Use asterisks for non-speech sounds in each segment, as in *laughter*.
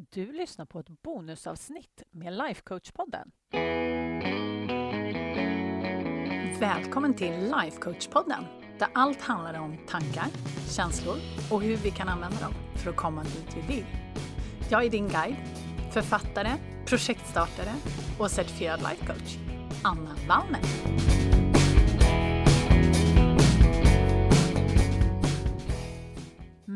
Du lyssnar på ett bonusavsnitt med Lifecoach-podden. Välkommen till Lifecoach-podden där allt handlar om tankar, känslor och hur vi kan använda dem för att komma dit vi vill. Jag är din guide, författare, projektstartare och certifierad lifecoach, Anna Wallner.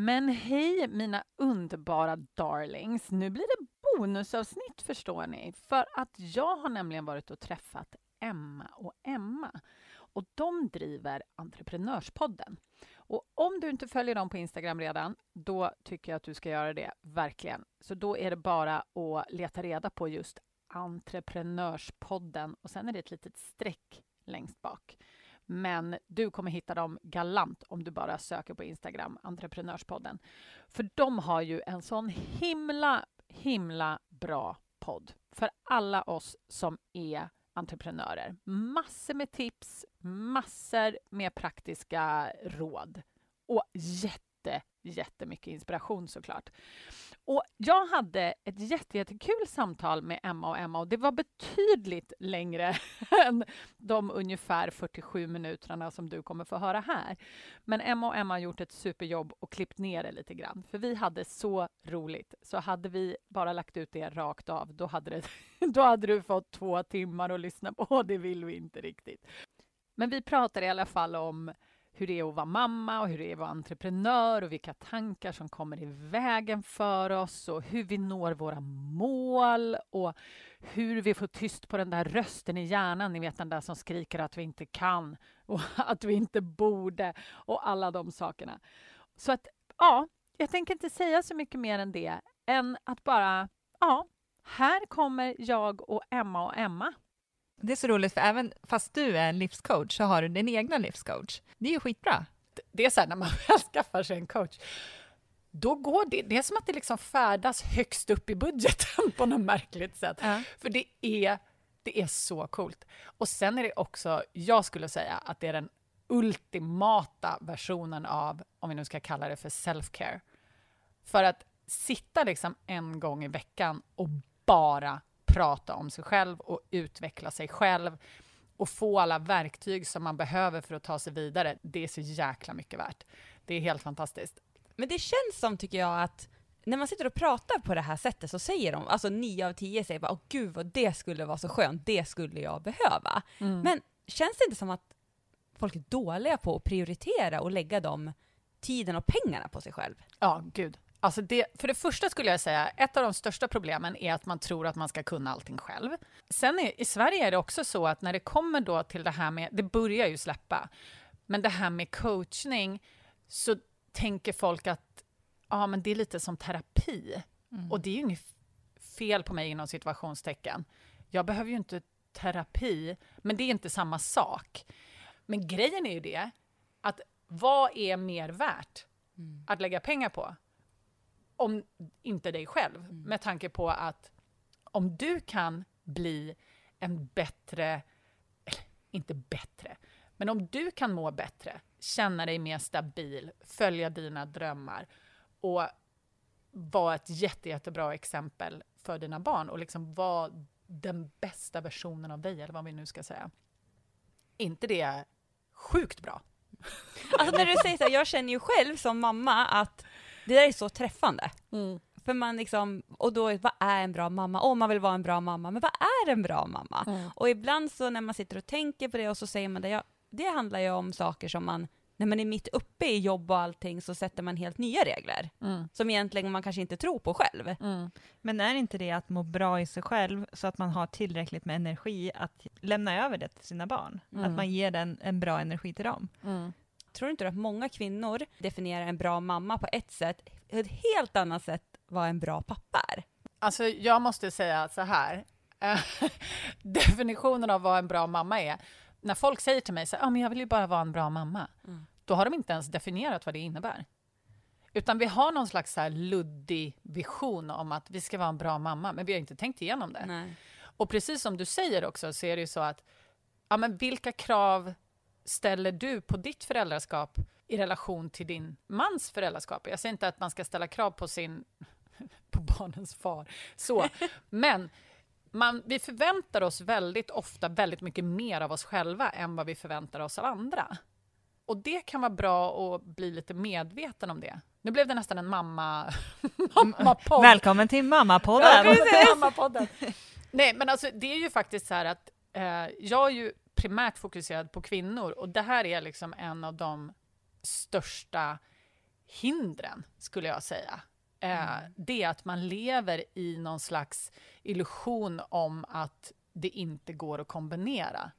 Men hej mina underbara darlings! Nu blir det bonusavsnitt förstår ni. För att jag har nämligen varit och träffat Emma och Emma. Och de driver Entreprenörspodden. Och om du inte följer dem på Instagram redan, då tycker jag att du ska göra det, verkligen. Så då är det bara att leta reda på just Entreprenörspodden och sen är det ett litet streck längst bak. Men du kommer hitta dem galant om du bara söker på Instagram, Entreprenörspodden. För de har ju en sån himla, himla bra podd för alla oss som är entreprenörer. Massor med tips, massor med praktiska råd och jätte, jättemycket inspiration såklart. Och jag hade ett jättekul samtal med Emma och Emma och det var betydligt längre *laughs* än de ungefär 47 minuterna som du kommer få höra här. Men Emma och Emma har gjort ett superjobb och klippt ner det lite grann, för vi hade så roligt. Så hade vi bara lagt ut det rakt av, då hade, det, *laughs* då hade du fått två timmar att lyssna på det vill vi inte riktigt. Men vi pratar i alla fall om hur det är att vara mamma och hur det är att vara entreprenör och vilka tankar som kommer i vägen för oss och hur vi når våra mål och hur vi får tyst på den där rösten i hjärnan, ni vet den där som skriker att vi inte kan och *laughs* att vi inte borde och alla de sakerna. Så att, ja, jag tänker inte säga så mycket mer än det än att bara, ja, här kommer jag och Emma och Emma det är så roligt, för även fast du är en livscoach så har du din egna livscoach. Det är ju skitbra. Det är så här, när man *laughs* väl skaffar sig en coach, då går det, det är som att det liksom färdas högst upp i budgeten *laughs* på något märkligt sätt. Ja. För det är, det är så coolt. Och sen är det också, jag skulle säga att det är den ultimata versionen av, om vi nu ska kalla det för self-care. För att sitta liksom en gång i veckan och bara prata om sig själv och utveckla sig själv och få alla verktyg som man behöver för att ta sig vidare, det är så jäkla mycket värt. Det är helt fantastiskt. Men det känns som, tycker jag, att när man sitter och pratar på det här sättet så säger de, alltså nio av tio säger bara åh gud vad det skulle vara så skönt, det skulle jag behöva. Mm. Men känns det inte som att folk är dåliga på att prioritera och lägga de tiden och pengarna på sig själv? Ja, gud. Alltså det, för det första skulle jag säga, ett av de största problemen är att man tror att man ska kunna allting själv. Sen är, i Sverige är det också så att när det kommer då till det här med, det börjar ju släppa, men det här med coachning så tänker folk att ja, men det är lite som terapi. Mm. Och det är ju inget fel på mig inom situationstecken. Jag behöver ju inte terapi, men det är inte samma sak. Men grejen är ju det, att vad är mer värt mm. att lägga pengar på? Om inte dig själv, mm. med tanke på att om du kan bli en bättre, inte bättre, men om du kan må bättre, känna dig mer stabil, följa dina drömmar och vara ett jätte, jättebra exempel för dina barn och liksom vara den bästa versionen av dig, eller vad vi nu ska säga. inte det sjukt bra? Alltså när du säger så här, jag känner ju själv som mamma att det där är så träffande. Mm. För man liksom, och då, vad är en bra mamma? Om oh, man vill vara en bra mamma, men vad är en bra mamma? Mm. Och ibland så när man sitter och tänker på det och så säger man det, ja, det handlar ju om saker som man, när man är mitt uppe i jobb och allting så sätter man helt nya regler. Mm. Som egentligen man kanske inte tror på själv. Mm. Men är inte det att må bra i sig själv så att man har tillräckligt med energi att lämna över det till sina barn? Att mm. man ger den en bra energi till dem? Tror du inte att många kvinnor definierar en bra mamma på ett sätt, ett helt annat sätt vad en bra pappa är? Alltså, jag måste säga så här. *laughs* definitionen av vad en bra mamma är, när folk säger till mig så här, ah, men jag vill ju bara vara en bra mamma, mm. då har de inte ens definierat vad det innebär. Utan vi har någon slags så luddig vision om att vi ska vara en bra mamma, men vi har inte tänkt igenom det. Nej. Och precis som du säger också, så är det ju så att, ja men vilka krav ställer du på ditt föräldraskap i relation till din mans föräldraskap? Jag säger inte att man ska ställa krav på sin *laughs* på barnens far. Så. *laughs* Men man, vi förväntar oss väldigt ofta väldigt mycket mer av oss själva än vad vi förväntar oss av andra. Och det kan vara bra att bli lite medveten om det. Nu blev det nästan en mamma... *laughs* mammapodd. Välkommen till Mammapodden! Ja, mammapodden. Nej, men alltså det är ju faktiskt så här att eh, jag är ju primärt fokuserad på kvinnor och det här är liksom en av de största hindren, skulle jag säga. Eh, mm. Det är att man lever i någon slags illusion om att det inte går att kombinera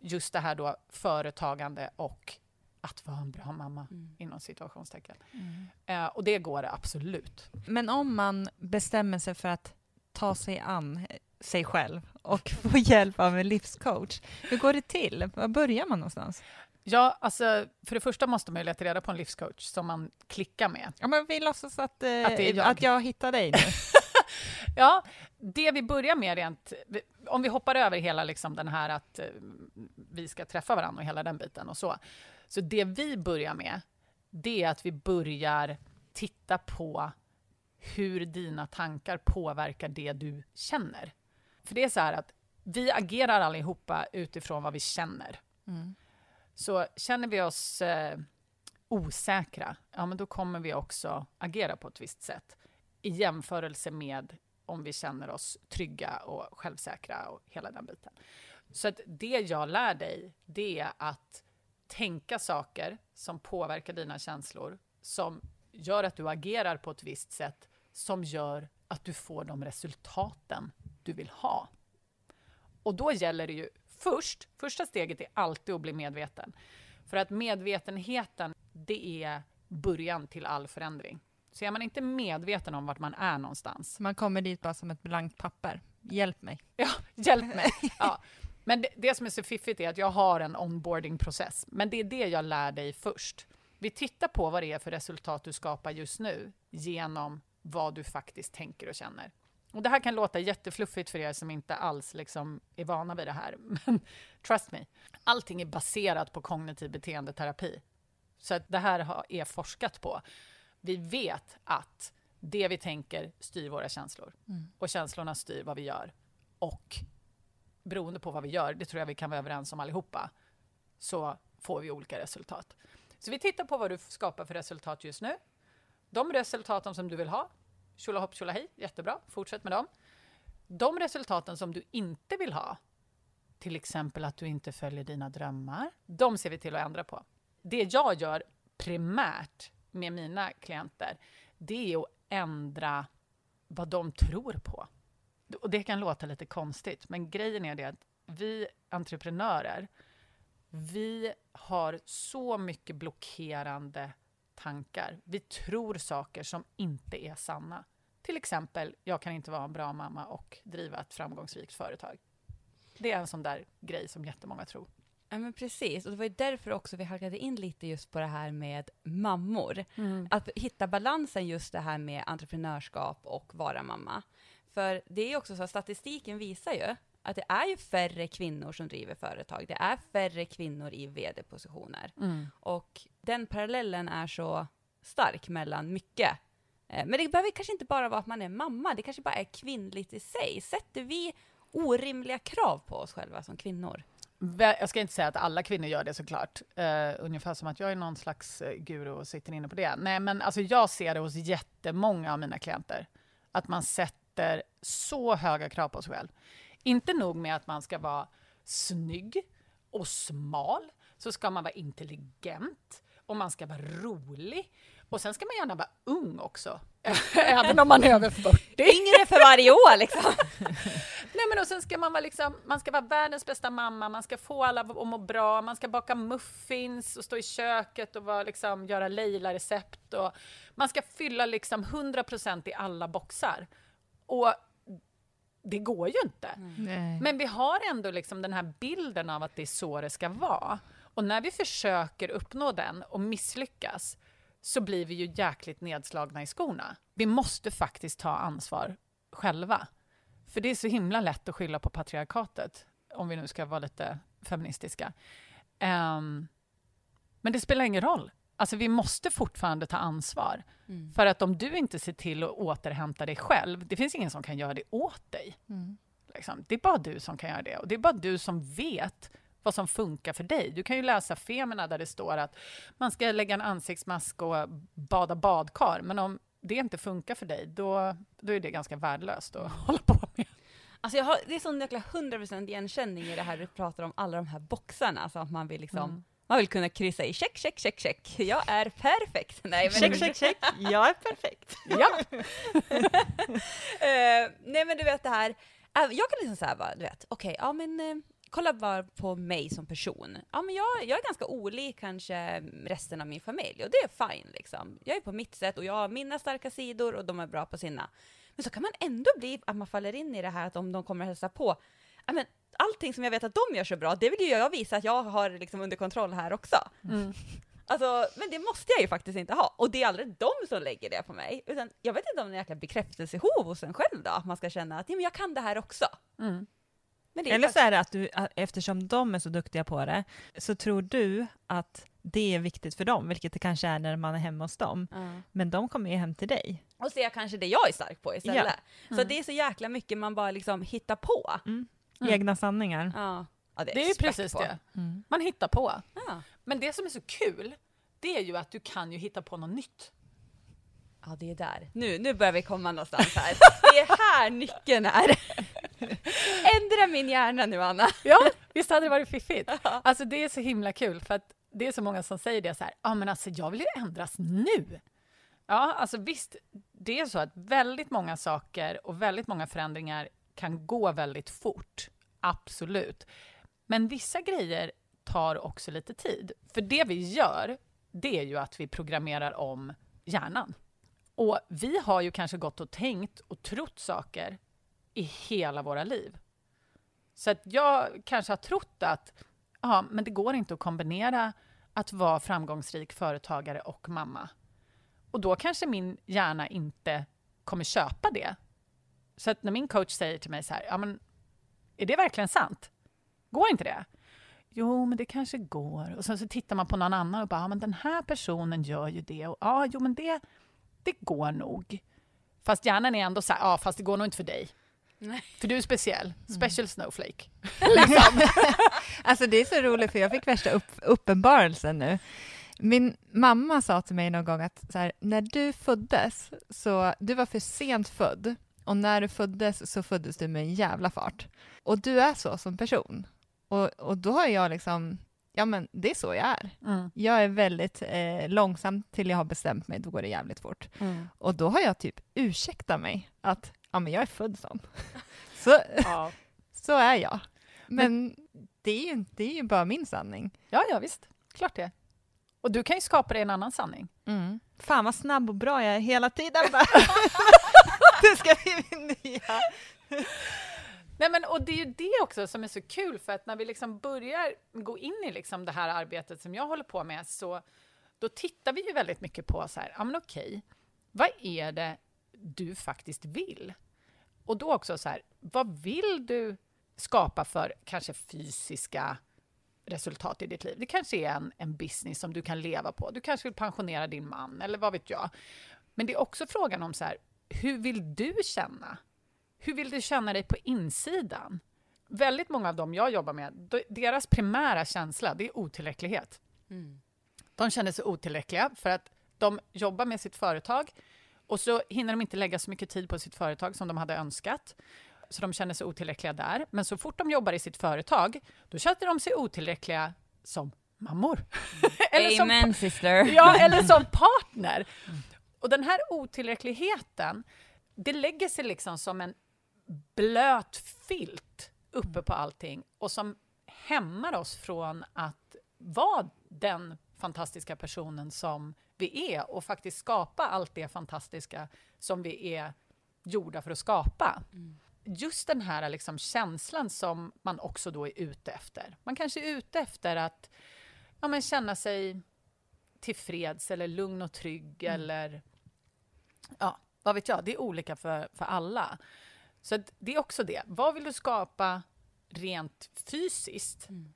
just det här då företagande och att vara en bra mamma, mm. inom situationstecken. Mm. Eh, och det går det absolut. Men om man bestämmer sig för att ta sig an sig själv och *laughs* få hjälp av en livscoach, hur går det till? Var börjar man någonstans? Ja, alltså för det första måste man ju leta reda på en livscoach som man klickar med. Ja, men vi låtsas att, eh, att, jag. att jag hittar dig nu. *laughs* ja, det vi börjar med rent, om vi hoppar över hela liksom den här att eh, vi ska träffa varandra och hela den biten och så. Så det vi börjar med, det är att vi börjar titta på hur dina tankar påverkar det du känner. För det är så här att vi agerar allihopa utifrån vad vi känner. Mm. Så känner vi oss eh, osäkra, ja men då kommer vi också agera på ett visst sätt i jämförelse med om vi känner oss trygga och självsäkra och hela den biten. Så att det jag lär dig, det är att tänka saker som påverkar dina känslor, som gör att du agerar på ett visst sätt, som gör att du får de resultaten du vill ha. Och då gäller det ju först, första steget är alltid att bli medveten. För att medvetenheten, det är början till all förändring. Så är man inte medveten om vart man är någonstans. Man kommer dit bara som ett blankt papper. Hjälp mig. Ja, hjälp mig. Ja. Men det, det som är så fiffigt är att jag har en onboarding-process. Men det är det jag lär dig först. Vi tittar på vad det är för resultat du skapar just nu genom vad du faktiskt tänker och känner. Och det här kan låta jättefluffigt för er som inte alls liksom är vana vid det här, *laughs* men trust me. Allting är baserat på kognitiv beteendeterapi. Så att det här är forskat på. Vi vet att det vi tänker styr våra känslor mm. och känslorna styr vad vi gör. Och beroende på vad vi gör, det tror jag vi kan vara överens om allihopa, så får vi olika resultat. Så vi tittar på vad du skapar för resultat just nu. De resultaten som du vill ha, tjolahopp tjolahej, jättebra, fortsätt med dem. De resultaten som du inte vill ha, till exempel att du inte följer dina drömmar, de ser vi till att ändra på. Det jag gör primärt med mina klienter, det är att ändra vad de tror på. Och det kan låta lite konstigt, men grejen är det att vi entreprenörer, vi har så mycket blockerande tankar. Vi tror saker som inte är sanna. Till exempel, jag kan inte vara en bra mamma och driva ett framgångsrikt företag. Det är en sån där grej som jättemånga tror. Ja, men precis. Och det var ju därför också vi halkade in lite just på det här med mammor. Mm. Att hitta balansen just det här med entreprenörskap och vara mamma. För det är ju också så att statistiken visar ju att det är ju färre kvinnor som driver företag. Det är färre kvinnor i vd-positioner. Mm. Och den parallellen är så stark mellan mycket. Eh, men det behöver kanske inte bara vara att man är mamma, det kanske bara är kvinnligt i sig. Sätter vi orimliga krav på oss själva som kvinnor? Jag ska inte säga att alla kvinnor gör det såklart, uh, ungefär som att jag är någon slags eh, guru och sitter inne på det. Nej, men alltså jag ser det hos jättemånga av mina klienter, att man sätter så höga krav på sig själv. Inte nog med att man ska vara snygg och smal, så ska man vara intelligent och man ska vara rolig. Och sen ska man gärna vara ung också, *laughs* även om man är över 40. Yngre för varje år liksom. *laughs* Nej men och sen ska man vara liksom, man ska vara världens bästa mamma, man ska få alla att må bra, man ska baka muffins och stå i köket och vara, liksom, göra Leila-recept och man ska fylla liksom 100% i alla boxar. Och det går ju inte. Mm. Men vi har ändå liksom den här bilden av att det är så det ska vara. Och när vi försöker uppnå den och misslyckas så blir vi ju jäkligt nedslagna i skorna. Vi måste faktiskt ta ansvar själva. För det är så himla lätt att skylla på patriarkatet, om vi nu ska vara lite feministiska. Um, men det spelar ingen roll. Alltså vi måste fortfarande ta ansvar. Mm. För att om du inte ser till att återhämta dig själv, det finns ingen som kan göra det åt dig. Mm. Liksom. Det är bara du som kan göra det. Och det är bara du som vet vad som funkar för dig. Du kan ju läsa Femina där det står att man ska lägga en ansiktsmask och bada badkar. Men om det inte funkar för dig, då, då är det ganska värdelöst att *laughs* hålla på med. Alltså jag har, det är sån jäkla 100% igenkänning i det här du pratar om, alla de här boxarna, så att man vill liksom Mm. Man vill kunna kryssa i check, check, check, check. Jag är perfekt. *laughs* Nej, men Check, check, check. Jag är perfekt. Ja. *laughs* Eh, nej men du vet det här, eh, jag kan liksom säga bara, du vet, okej, ja men eh, kolla bara på mig som person. Ja men jag, jag är ganska olik kanske resten av min familj och det är fine liksom. Jag är på mitt sätt och jag har mina starka sidor och de är bra på sina. Men så kan man ändå bli, att man faller in i det här att om de kommer att hälsa på, ja men allting som jag vet att de gör så bra, det vill ju jag visa att jag har liksom under kontroll här också. Mm. *laughs* Alltså, men det måste jag ju faktiskt inte ha. Och det är aldrig de som lägger det på mig. Utan jag vet inte om det är en jäkla bekräftelsehov hos en själv då, att man ska känna att ja, men jag kan det här också. Mm. Men det är Eller så är det att du, eftersom de är så duktiga på det, så tror du att det är viktigt för dem, vilket det kanske är när man är hemma hos dem. Ja. Men de kommer ju hem till dig. Och se kanske det jag är stark på istället. Så Mm. det är så jäkla mycket man bara liksom hittar på. Mm. Egna sanningar. Ja, ja Det är ju respekt precis på. det. Mm. Man hittar på. Ja. Men det som är så kul, det är ju att du kan ju hitta på något nytt. ja, det är där. Nu, nu börjar vi komma någonstans här. Det är här nyckeln är. *laughs* *laughs* Ändra min hjärna nu, Anna. Ja, visst hade det varit fiffigt? *laughs* Alltså det är så himla kul för att det är så många som säger det så här, ja men alltså jag vill ju ändras nu. Ja, alltså visst, det är så att väldigt många saker och väldigt många förändringar kan gå väldigt fort. Absolut. Men vissa grejer tar också lite tid. För det vi gör, det är ju att vi programmerar om hjärnan. Och vi har ju kanske gått och tänkt och trott saker i hela våra liv. Så att jag kanske har trott att ja, men det går inte att kombinera att vara framgångsrik företagare och mamma. Och då kanske min hjärna inte kommer köpa det. Så att när min coach säger till mig så här, ja men är det verkligen sant? Går inte det? Jo, men det kanske går. Och sen så tittar man på någon annan och bara, ja men den här personen gör ju det. Och ja, jo men det, det går nog. Fast hjärnan är ändå så här, ja fast det går nog inte för dig. Nej. För du är speciell. Special snowflake. *laughs* *laughs* Alltså det är så roligt för jag fick värsta upp, uppenbarelsen nu. Min mamma sa till mig någon gång att så här, när du föddes, så du var för sent född och när du föddes så föddes du med en jävla fart. Och du är så som person. Och, och då har jag liksom, ja men det är så jag är. Mm. Jag är väldigt eh, långsam till jag har bestämt mig, då går det jävligt fort. Mm. Och då har jag typ ursäktat mig att ja men jag är född sån. *laughs* så, Ja. *laughs* så är jag. Men det är, ju, det är ju bara min sanning. ja, ja visst. Klart det. Och du kan ju skapa dig en annan sanning. Mm. Fan vad snabb och bra jag är hela tiden. det *laughs* ska bli min nya. Nej, men, och det är ju det också som är så kul, för att när vi liksom börjar gå in i liksom det här arbetet som jag håller på med, så då tittar vi ju väldigt mycket på så här, ja men okej, vad är det du faktiskt vill? Och då också så här, vad vill du skapa för kanske fysiska resultat i ditt liv? Det kanske är en, en business som du kan leva på. Du kanske vill pensionera din man, eller vad vet jag. Men det är också frågan om så här, hur vill du känna? Hur vill du känna dig på insidan? Väldigt många av dem jag jobbar med, de- deras primära känsla, det är otillräcklighet. Mm. De känner sig otillräckliga för att de jobbar med sitt företag och så hinner de inte lägga så mycket tid på sitt företag som de hade önskat. Så de känner sig otillräckliga där. Men så fort de jobbar i sitt företag, då känner de sig otillräckliga som mammor. *laughs* eller, som, Amen sister. ja, *laughs* eller som partner. Och den här otillräckligheten, det lägger sig liksom som en blöt filt uppe på allting och som hämmar oss från att vara den fantastiska personen som vi är och faktiskt skapa allt det fantastiska som vi är gjorda för att skapa. Just den här liksom känslan som man också då är ute efter. Man kanske är ute efter att ja, men känna sig tillfreds eller lugn och trygg eller ja, vad vet jag, det är olika för, för alla. Så det är också det. Vad vill du skapa rent fysiskt? Mm.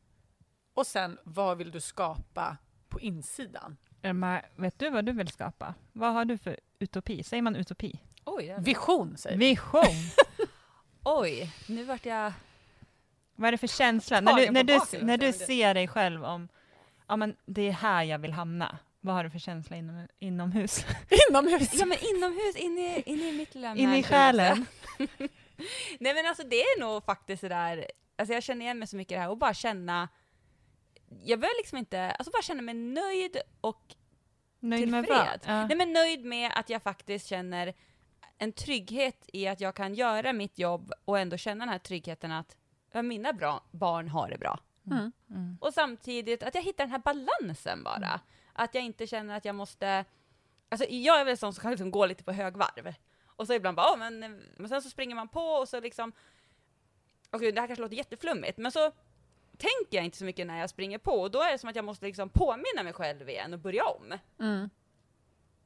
Och sen, vad vill du skapa på insidan? Emma, vet du vad du vill skapa? Vad har du för utopi? Säger man utopi? Oj, Vision säger vi. Vision! *laughs* oj, nu vart jag... vad är det för känsla? När du, när du, när du ser dig själv om, ja men det är här jag vill hamna. Vad har du för känsla inom, inomhus? *laughs* Inomhus. Ja men inomhus, inne, inne i mitt lilla In i själen? *laughs* Nej men alltså det är nog faktiskt det där, alltså jag känner igen mig så mycket i det här och bara känna, jag behöver liksom inte, alltså bara känna mig nöjd och Nöjd med vad? tillfreds. Ja. Nej men nöjd med att jag faktiskt känner en trygghet i att jag kan göra mitt jobb och ändå känna den här tryggheten att mina bra barn har det bra. Mm. Mm. Och samtidigt att jag hittar den här balansen bara. Att jag inte känner att jag måste, alltså jag är väl sån som kan liksom gå lite på högvarv. Och så ibland bara, "Åh, men, men sen så springer man på och så liksom, och det här kanske låter jätteflummigt, men så tänker jag inte så mycket när jag springer på och då är det som att jag måste liksom påminna mig själv igen och börja om. Mm.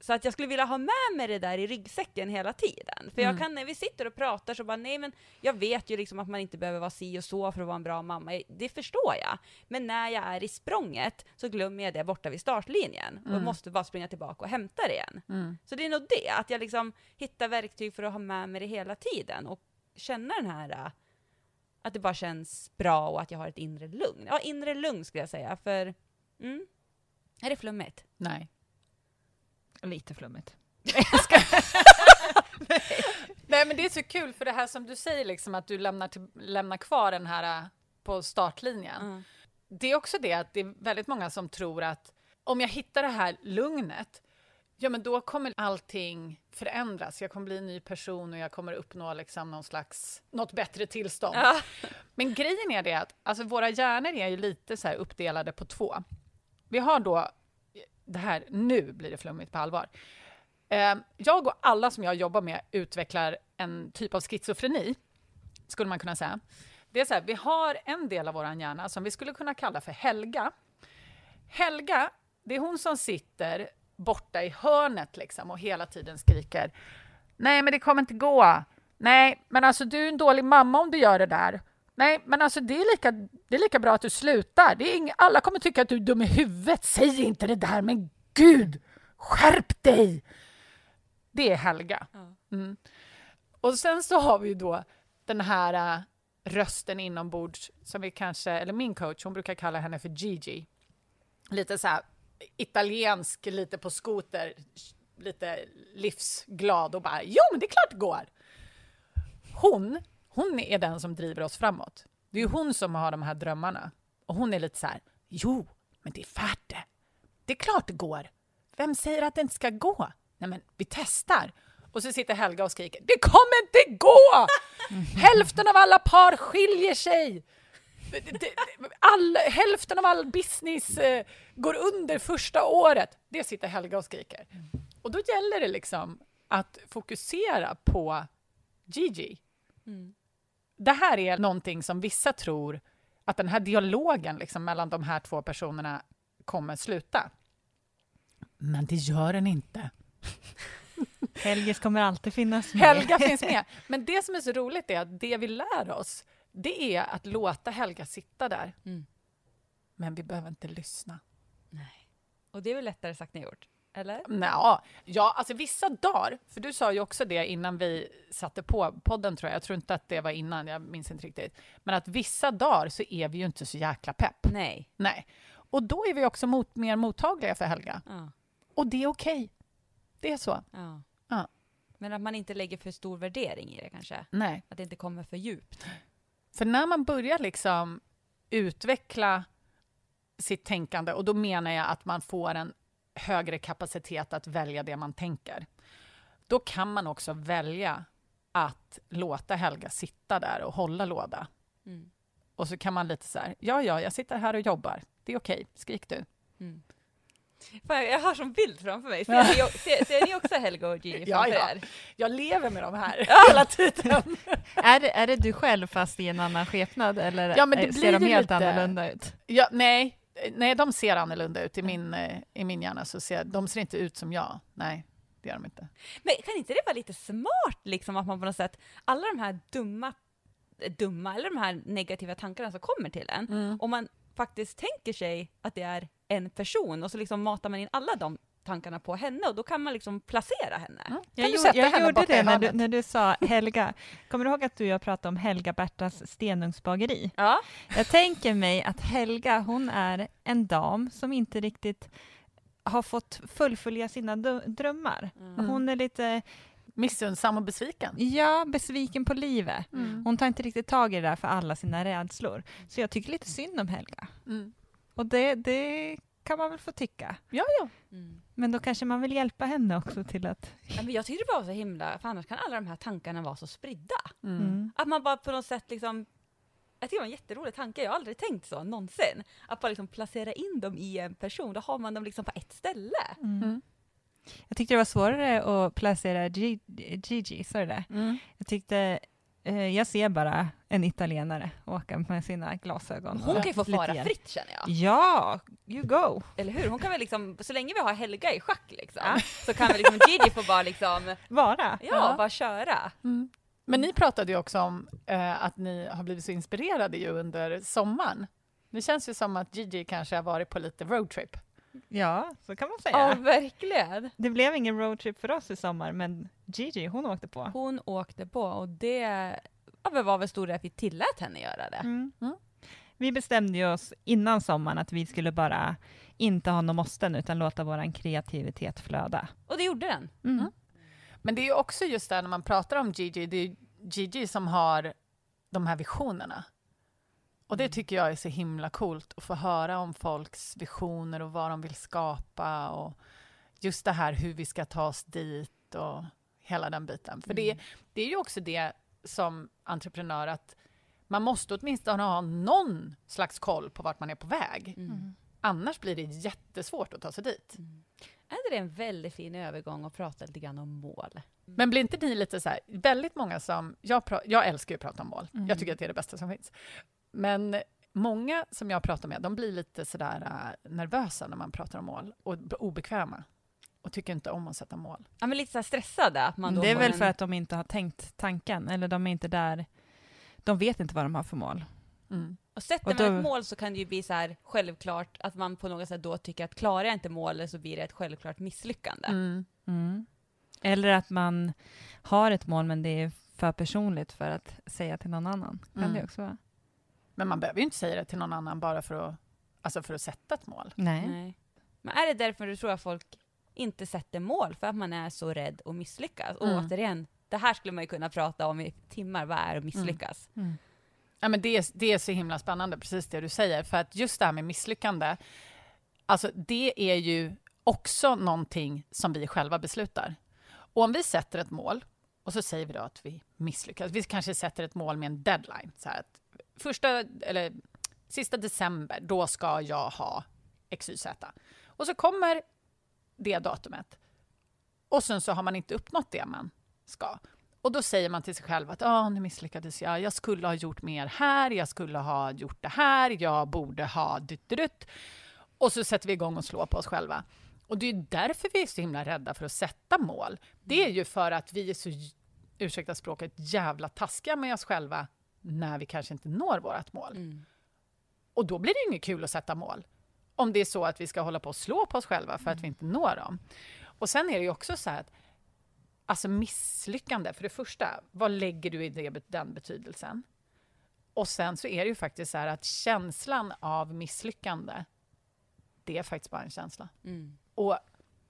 Så att jag skulle vilja ha med mig det där i ryggsäcken hela tiden. För jag Mm. kan, när vi sitter och pratar så bara, nej men jag vet ju liksom att man inte behöver vara si och så för att vara en bra mamma. Det förstår jag. Men när jag är i språnget så glömmer jag det borta vid startlinjen och Mm. måste bara springa tillbaka och hämta det igen. Mm. Så det är nog det, att jag liksom hittar verktyg för att ha med mig det hela tiden och känna den här äh, att det bara känns bra och att jag har ett inre lugn. Ja, inre lugn skulle jag säga, för mm, är det flummigt? Nej. Lite flummigt. Nej men det är så kul för det här som du säger liksom att du lämnar, till, lämnar kvar den här äh, på startlinjen. Mm. Det är också det att det är väldigt många som tror att om jag hittar det här lugnet, ja men då kommer allting förändras. Jag kommer bli en ny person och jag kommer uppnå liksom någon slags, något bättre tillstånd. Ja. *laughs* Men grejen är det att alltså våra hjärnor är ju lite så uppdelade på två. Vi har då, det här, nu blir det flummigt på allvar. Eh, jag och alla som jag jobbar med utvecklar en typ av schizofreni, skulle man kunna säga. Det är så här, vi har en del av vår hjärna som vi skulle kunna kalla för Helga. Helga, det är hon som sitter borta i hörnet liksom och hela tiden skriker Nej, men det kommer inte gå. Nej, men alltså du är en dålig mamma om du gör det där. Nej, men alltså det är lika, det är lika bra att du slutar. Det är ing, alla kommer tycka att du är dum i huvudet. Säg inte det där, men gud! Skärp dig! Det är Helga. Mm. Och sen så har vi ju då den här äh, rösten inombords som vi kanske, eller min coach, hon brukar kalla henne för Gigi. Lite så här italiensk, lite på skoter, lite livsglad och bara jo, men det är klart det går. Hon, hon är den som driver oss framåt. Det är ju hon som har de här drömmarna. Och hon är lite så här, jo, men det är värt det. Det är klart det går. Vem säger att det inte ska gå? Nej, men vi testar. Och så sitter Helga och skriker, det kommer inte gå! *laughs* Hälften av alla par skiljer sig. All, hälften av all business eh, går under första året. Det sitter Helga och skriker. Och då gäller det liksom att fokusera på Gigi. Mm. Det här är någonting som vissa tror att den här dialogen liksom mellan de här två personerna kommer sluta. Men det gör den inte. Helges kommer alltid finnas med. Helga finns *laughs* med. Men det som är så roligt är att det vi lär oss, det är att låta Helga sitta där. Mm. Men vi behöver inte lyssna. Och det är väl lättare sagt än gjort? Eller? Nå, ja, alltså vissa dagar, för du sa ju också det innan vi satte på podden tror jag, jag tror inte att det var innan, jag minns inte riktigt, men att vissa dagar så är vi ju inte så jäkla pepp. Nej. Nej. Och då är vi också mot, mer mottagliga för Helga. Ja. Och det är okej. Det är så. ja. Ja. Men att man inte lägger för stor värdering i det kanske? Nej. Att det inte kommer för djupt? För när man börjar liksom utveckla sitt tänkande, och då menar jag att man får en högre kapacitet att välja det man tänker, då kan man också välja att låta Helga sitta där och hålla låda. Mm. Och så kan man lite så här, ja, ja, jag sitter här och jobbar. Det är okej, skrik du. Mm. Fan, jag har som bild framför mig. Ser, Ja. ni, ser, ser ni också Helga och Gigi Ja, framför ja. er? Jag lever med de här hela tiden. *laughs* Är, det, är det du själv fast i en annan skepnad eller Ja, men det eh, ser de helt lite- annorlunda ut? Ja, nej, nej, de ser annorlunda ut. I min, eh, i min hjärna så ser de ser inte ut som jag. Nej, det gör de inte. Men kan inte det vara lite smart liksom att man på något sätt, alla de här dumma, dumma eller de här negativa tankarna som kommer till en, Mm. om man faktiskt tänker sig att det är en person och så liksom matar man in alla de tankarna på henne och då kan man liksom placera henne. Kan Jag, gjorde, jag henne gjorde det när du, när du sa Helga. Kommer du ihåg att du och jag pratade om Helga Bertas stenugnsbageri? Ja. Jag tänker mig att Helga, hon är en dam som inte riktigt har fått fullfölja sina drömmar. Mm. Hon är lite, Missunnsam och besviken. ja, besviken på livet. Mm. Hon tar inte riktigt tag i det där för alla sina rädslor. Så jag tycker lite synd om Helga. Mm. Och det, det kan man väl få tycka. Ja, ja. Mm. Men då kanske man vill hjälpa henne också till att... Ja, men jag tyckte det var så himla, för annars kan alla de här tankarna vara så spridda. Mm. Mm. Att man bara på något sätt liksom jag tycker det var en jätterolig tanke, jag har aldrig tänkt så någonsin. Att bara liksom placera in dem i en person, då har man dem liksom på ett ställe. Mm. Mm. Jag tyckte det var svårare att placera Gi- Gigi, sa du det? Mm. Jag tyckte, jag ser bara en italienare åka med sina glasögon. Hon kan ju få fara hjälp. fritt känner jag. Ja, you go! Eller hur? Hon kan väl liksom, så länge vi har Helga i schack liksom, så kan väl liksom Gigi få bara liksom, *laughs* Vara. ja, Ja. bara köra. Mm. Men ni pratade ju också om eh, att ni har blivit så inspirerade ju under sommaren. Det känns ju som att Gigi kanske har varit på lite roadtrip. Ja, så kan man Ja, säga. verkligen. Det blev ingen roadtrip för oss i sommar, men Gigi, hon åkte på. Hon åkte på och det ja, var väl stor att vi tillät henne göra det. Mm. Mm. Vi bestämde oss innan sommaren att vi skulle bara inte ha någon måsten, utan låta vår kreativitet flöda. Och det gjorde den. Mm. Men det är ju också just där när man pratar om Gigi, det är Gigi som har de här visionerna. Och det tycker jag är så himla coolt att få höra om folks visioner och vad de vill skapa och just det här hur vi ska ta oss dit och hela den biten. För det, det är ju också det som entreprenör att man måste åtminstone ha någon slags koll på vart man är på väg. Mm. Annars blir det jättesvårt att ta sig dit. Är inte det en väldigt fin övergång att prata lite grann om mål? Men blir inte ni lite så här, väldigt många som, jag, pra, jag älskar ju att prata om mål, Mm. jag tycker att det är det bästa som finns. Men många som jag pratar med, de blir lite sådär uh, nervösa när man pratar om mål och obekväma och tycker inte om att sätta mål. Ja, men lite så här stressade. Att man då Det är väl en... för att de inte har tänkt tanken, eller de är inte där. De vet inte vad de har för mål. Mm. Och sätter Och då- man ett mål så kan det ju bli så här självklart att man på något sätt då tycker att klarar jag inte målet så blir det ett självklart misslyckande. Mm. Mm. Eller att man har ett mål, men det är för personligt för att säga till någon annan. Kan Mm. det också vara? Men man behöver ju inte säga det till någon annan bara för att, alltså för att sätta ett mål. Nej. Nej. Men är det därför du tror att folk inte sätter mål? För att man är så rädd att misslyckas? Och Mm. återigen, det här skulle man ju kunna prata om i timmar. Vad är att misslyckas? Mm. Ja, men det, är, det är så himla spännande, precis det du säger. För att just det här med misslyckande, alltså det är ju också någonting som vi själva beslutar. Och om vi sätter ett mål och så säger vi då att vi misslyckas. Vi kanske sätter ett mål med en deadline. Så här att första, eller sista december, då ska jag ha XYZ. Och så kommer det datumet. Och sen så har man inte uppnått det man ska. Och då säger man till sig själv att ah, nu misslyckades jag, jag skulle ha gjort mer här, jag skulle ha gjort det här, jag borde ha dytt. Och så sätter vi igång och slår på oss själva. Och det är därför vi är så himla rädda för att sätta mål. Det är ju för att vi är så, ursäkta språket, jävla taskiga med oss själva när vi kanske inte når vårt mål. Mm. Och då blir det inget kul att sätta mål. Om det är så att vi ska hålla på och slå på oss själva för att vi inte når dem. Och sen är det ju också så här att alltså misslyckande, för det första, vad lägger du i det, den betydelsen? Och sen så är det ju faktiskt så här att känslan av misslyckande, det är faktiskt bara en känsla. Mm. Och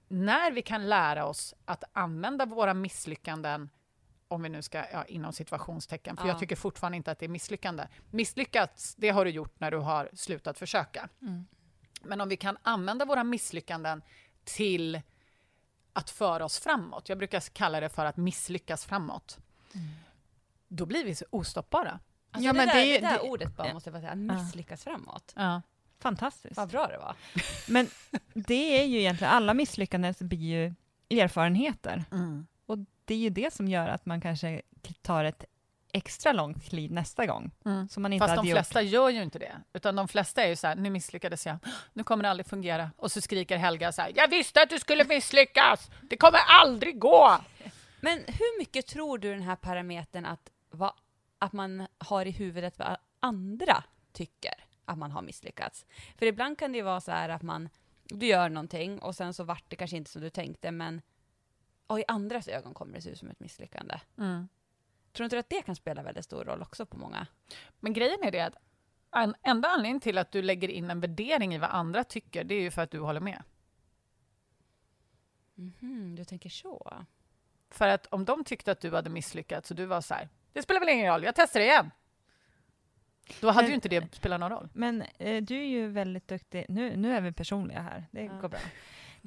när vi kan lära oss att använda våra misslyckanden om vi nu ska, ja, inom situationstecken, för Ja. jag tycker fortfarande inte att det är misslyckande. Misslyckats, det har du gjort när du har slutat försöka. Mm. Men om vi kan använda våra misslyckanden till att föra oss framåt, jag brukar kalla det för att misslyckas framåt, då blir vi så ostoppbara. Alltså Ja, det, men där, det det där det- ordet bara måste jag säga, misslyckas framåt. Ja. Fantastiskt. Vad bra det var. Men det är ju egentligen, alla misslyckanden blir ju erfarenheter. Och det är ju det som gör att man kanske tar ett extra långt kliv nästa gång. Mm. Som man inte Fast hade de gjort. flesta gör ju inte det. Utan de flesta är ju så här, nu misslyckades jag, nu kommer det aldrig fungera. Och så skriker Helga så här, jag visste att du skulle misslyckas! Det kommer aldrig gå! *laughs* Men hur mycket tror du den här parametern att, vad, att man har i huvudet vad andra tycker? att man har misslyckats. För ibland kan det ju vara så här att man, du gör någonting och sen så vart det kanske inte som du tänkte, men och i andras ögon kommer det se ut som ett misslyckande. Mm. Tror du inte att det kan spela väldigt stor roll också på många? Men grejen är det att en enda anledning till att du lägger in en värdering i vad andra tycker, det är ju för att du håller med. Mhm, du tänker så? För att om de tyckte att du hade misslyckats och du var så här, det spelar väl ingen roll, jag testar igen. Då hade Men- ju inte det spelat någon roll. Men eh, du är ju väldigt duktig. Nu, nu är vi personliga här. Det Ja. går bra.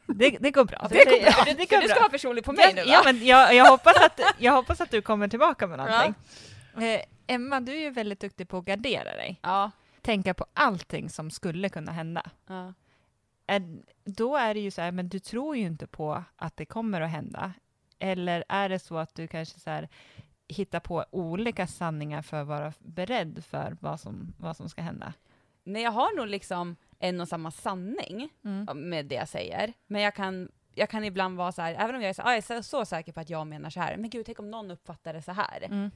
Det, det går bra. Det går bra. Det, det går du ska vara personlig på mig nu va? Ja, men jag, jag, hoppas att, jag hoppas att du kommer tillbaka med någonting. Eh, Emma, du är ju väldigt duktig på att gardera dig. ja. Tänka på allting som skulle kunna hända. ja. Är, då är det ju så här, men du tror ju inte på att det kommer att hända. Eller är det så att du kanske så här, hittar på olika sanningar för att vara beredd för vad som, vad som ska hända? Nej, jag har nog liksom en och samma sanning med det jag säger, men jag kan, jag kan ibland vara så här, även om jag är så, ah, jag är så, säker på att jag menar så här, men gud, tänk om någon uppfattar det så här. Mm.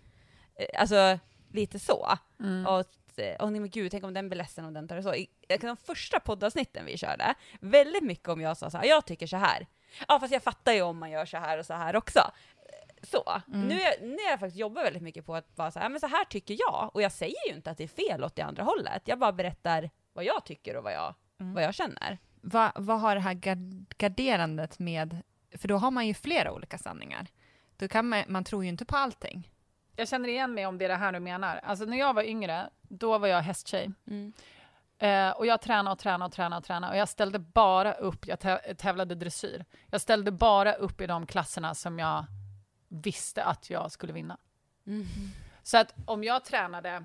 Eh, Alltså, lite så. Mm. Och, eh, åh nej men gud, tänk om den blir ledsen om den tar det så. I de första poddavsnitten vi körde, väldigt mycket om jag sa så här, jag tycker så här. Ja, fast jag fattar ju om man gör så här och så här också. Eh, Så. Mm. Nu, nu jag faktiskt jobbar väldigt mycket på att vara så här, men så här tycker jag. Och jag säger ju inte att det är fel åt det andra hållet. Jag bara berättar vad jag tycker och vad jag, Mm. vad jag känner. Vad, vad har det här gard- garderandet med, för då har man ju flera olika sanningar. Då kan man, man tror ju inte på allting. Jag känner igen mig om det är det här du menar. Alltså när jag var yngre, då var jag hästtjej. Eh, och jag tränade och tränade och tränade och tränade. Och jag ställde bara upp, jag tä- tävlade dressyr. Jag ställde bara upp i de klasserna som jag visste att jag skulle vinna. Mm. Så att om jag tränade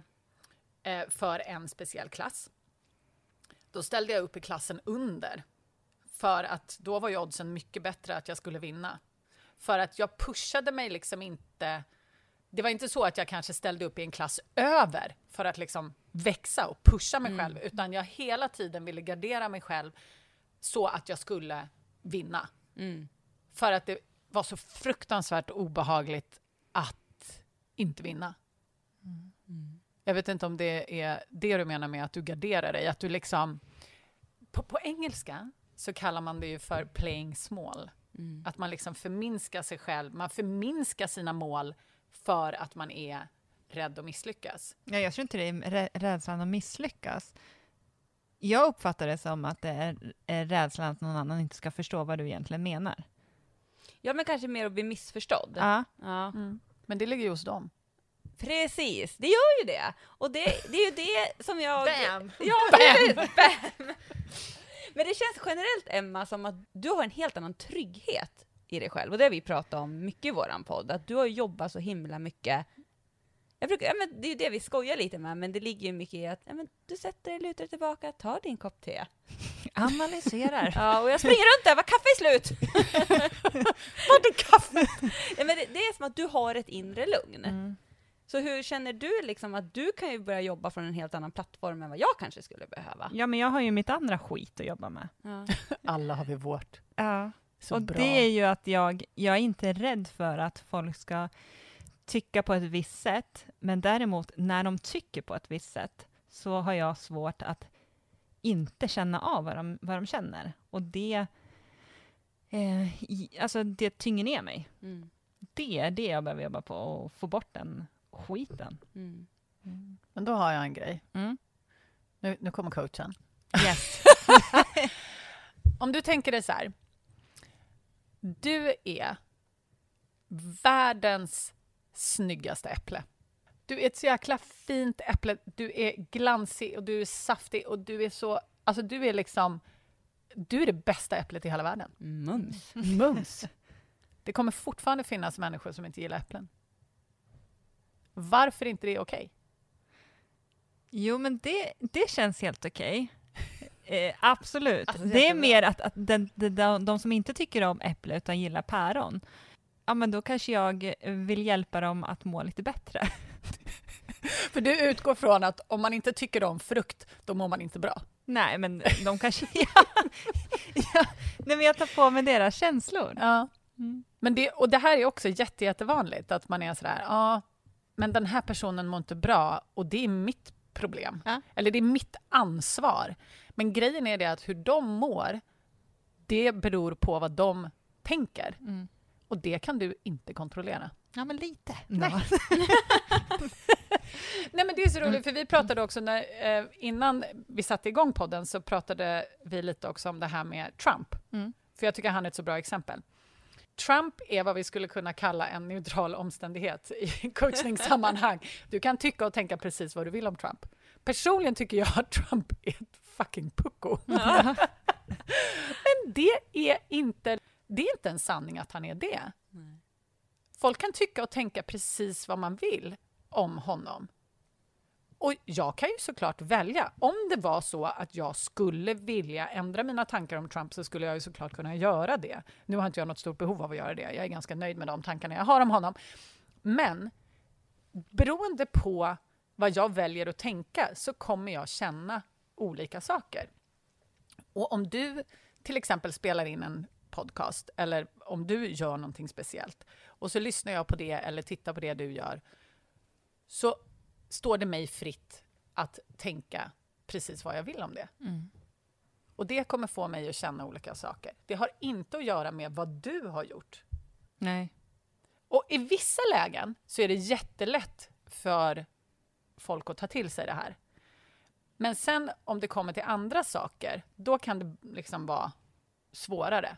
eh, för en speciell klass, då ställde jag upp i klassen under. För att då var ju oddsen mycket bättre att jag skulle vinna. För att jag pushade mig liksom inte... Det var inte så att jag kanske ställde upp i en klass över för att liksom växa och pusha mig själv, utan jag hela tiden ville gardera mig själv så att jag skulle vinna. Mm. För att det var så fruktansvärt obehagligt att inte vinna. Jag vet inte om det är det du menar med att du garderar dig, att du liksom... På, på engelska så kallar man det ju för playing small. Mm. Att man liksom förminskar sig själv, man förminskar sina mål för att man är rädd att misslyckas. Ja, jag tror inte det är rä- rädslan att misslyckas. Jag uppfattar det som att det är, rädslan att någon annan inte ska förstå vad du egentligen menar. Ja, men kanske mer att bli missförstådd. Ja. Ja. Men det ligger ju hos dem. Precis, det gör ju det. Och det, det är ju det som jag... Bam! Ja, precis! Bam! *laughs* Men det känns generellt, Emma, som att du har en helt annan trygghet i dig själv. Och det har vi pratat om mycket i våran podd, att du har jobbat så himla mycket. Jag brukar, ja, men det är ju det vi skojar lite med, men det ligger ju mycket i att ja, men du sätter dig, lutar dig tillbaka, tar din kopp te. *laughs* Analyserar. Ja, och jag springer runt där, var kaffe är slut! Vart är kaffet? Ja, men det, det är som att du har ett inre lugn. Mm. Så hur känner du liksom att du kan ju börja jobba från en helt annan plattform än vad jag kanske skulle behöva? Ja, men jag har ju mitt andra skit att jobba med. Ja. *laughs* Alla har vi vårt. Ja. Så och bra. det är ju att jag, jag är inte rädd för att folk ska tycka på ett visst sätt, men däremot när de tycker på ett visst sätt så har jag svårt att inte känna av vad de, vad de känner. Och det, eh, alltså det tynger ner mig. Mm. Det är det jag behöver jobba på, och få bort den skiten. Mm. Men då har jag en grej. Mm. Nu, nu kommer coachen. Yes. *laughs* Om du tänker dig så här. Du är världens snyggaste äpple. Du är ett så jäkla fint äpple. Du är glansig och du är saftig och du är så... Alltså du är liksom... Du är det bästa äpplet i hela världen. Mums. Mums. Det kommer fortfarande finnas människor som inte gillar äpplen. Varför inte det är okej? Jo, men det, det känns helt okej. *laughs* Eh, absolut. Alltså, det det är mer att, att den, den, de, de som inte tycker om äpple utan gillar päron, ja men då kanske jag vill hjälpa dem att må lite bättre. *laughs* För du utgår från att om man inte tycker om frukt, då mår man inte bra. Nej, men *laughs* de kanske... ja, ja, nej, men jag tar på mig deras känslor. Ja. Mm. Men det, och det här är också jätte, jättevanligt, att man är sådär, ja, men den här personen mår inte bra och det är mitt problem. Ja. Eller det är mitt ansvar. Men grejen är det att hur de mår, det beror på vad de tänker. Mm. Och det kan du inte kontrollera. Ja, men lite. Nej. *laughs* Nej men det är så roligt, Mm. för vi pratade också när, eh, innan vi satte igång podden så pratade vi lite också om det här med Trump. Mm. För jag tycker han är ett så bra exempel. Trump är vad vi skulle kunna kalla en neutral omständighet i *laughs* coachningssammanhang. Du kan tycka och tänka precis vad du vill om Trump. Personligen tycker jag att Trump är ett fucking pucko. *laughs* Men det är inte, det är inte en sanning att han är det. Folk kan tycka och tänka precis vad man vill om honom. Och jag kan ju såklart välja. Om det var så att jag skulle vilja ändra mina tankar om Trump så skulle jag ju såklart kunna göra det. Nu har inte jag något stort behov av att göra det. Jag är ganska nöjd med de tankarna jag har om honom. Men beroende på vad jag väljer att tänka så kommer jag känna olika saker. Och om du till exempel spelar in en podcast eller om du gör någonting speciellt och så lyssnar jag på det eller tittar på det du gör så står det mig fritt att tänka precis vad jag vill om det. Mm. Och det kommer få mig att känna olika saker. Det har inte att göra med vad du har gjort. Nej. Och i vissa lägen så är det jättelätt för folk att ta till sig det här. Men sen om det kommer till andra saker, då kan det liksom vara svårare.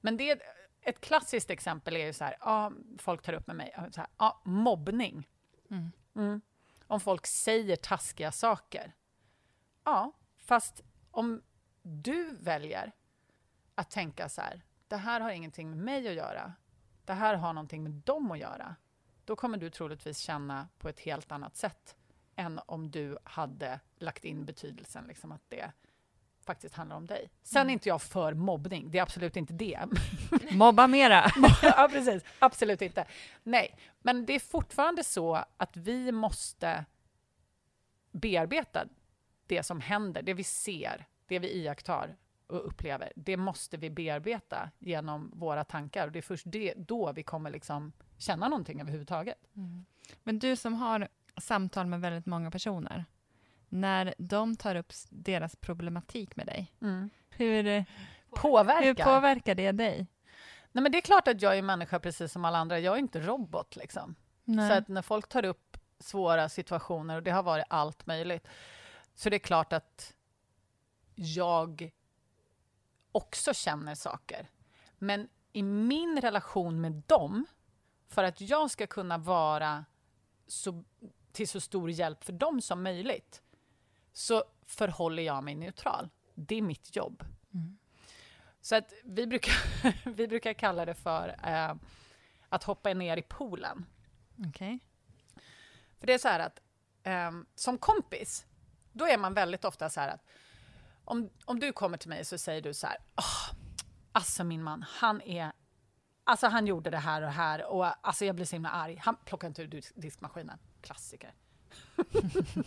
Men det ett klassiskt exempel är ju så här, ja, folk tar upp med mig, så här, ja, mobbning. Mm. Mm. Om folk säger taskiga saker. Ja, fast om du väljer att tänka så här, det här har ingenting med mig att göra, det här har någonting med dem att göra, då kommer du troligtvis känna på ett helt annat sätt än om du hade lagt in betydelsen, liksom att det faktiskt handlar om dig. Sen är inte jag för mobbning, det är absolut inte det. *laughs* Mobba mera. *laughs* ja, precis. Absolut inte. Nej, men det är fortfarande så att vi måste bearbeta det som händer, det vi ser, det vi iakttar och upplever. Det måste vi bearbeta genom våra tankar och det är först det, då vi kommer liksom känna någonting överhuvudtaget. Men du som har samtal med väldigt många personer, när de tar upp deras problematik med dig, hur, hur Påverka. påverkar det dig? Nej, men det är klart att jag är människa precis som alla andra. Jag är inte robot. Liksom. Så att när folk tar upp svåra situationer, och det har varit allt möjligt, så det är klart att jag också känner saker. Men i min relation med dem, för att jag ska kunna vara så, till så stor hjälp för dem som möjligt, så förhåller jag mig neutral. Det är mitt jobb. Mm. Så att vi, brukar, *laughs* vi brukar kalla det för eh, att hoppa ner i poolen. Okej. För det är så här att ehm, som kompis, då är man väldigt ofta så här att om, om du kommer till mig så säger du så här, "Åh, alltså min man, han är, alltså han gjorde det här och det här och alltså jag blir så himla arg. Han plockar inte ur disk- diskmaskinen. Klassiker.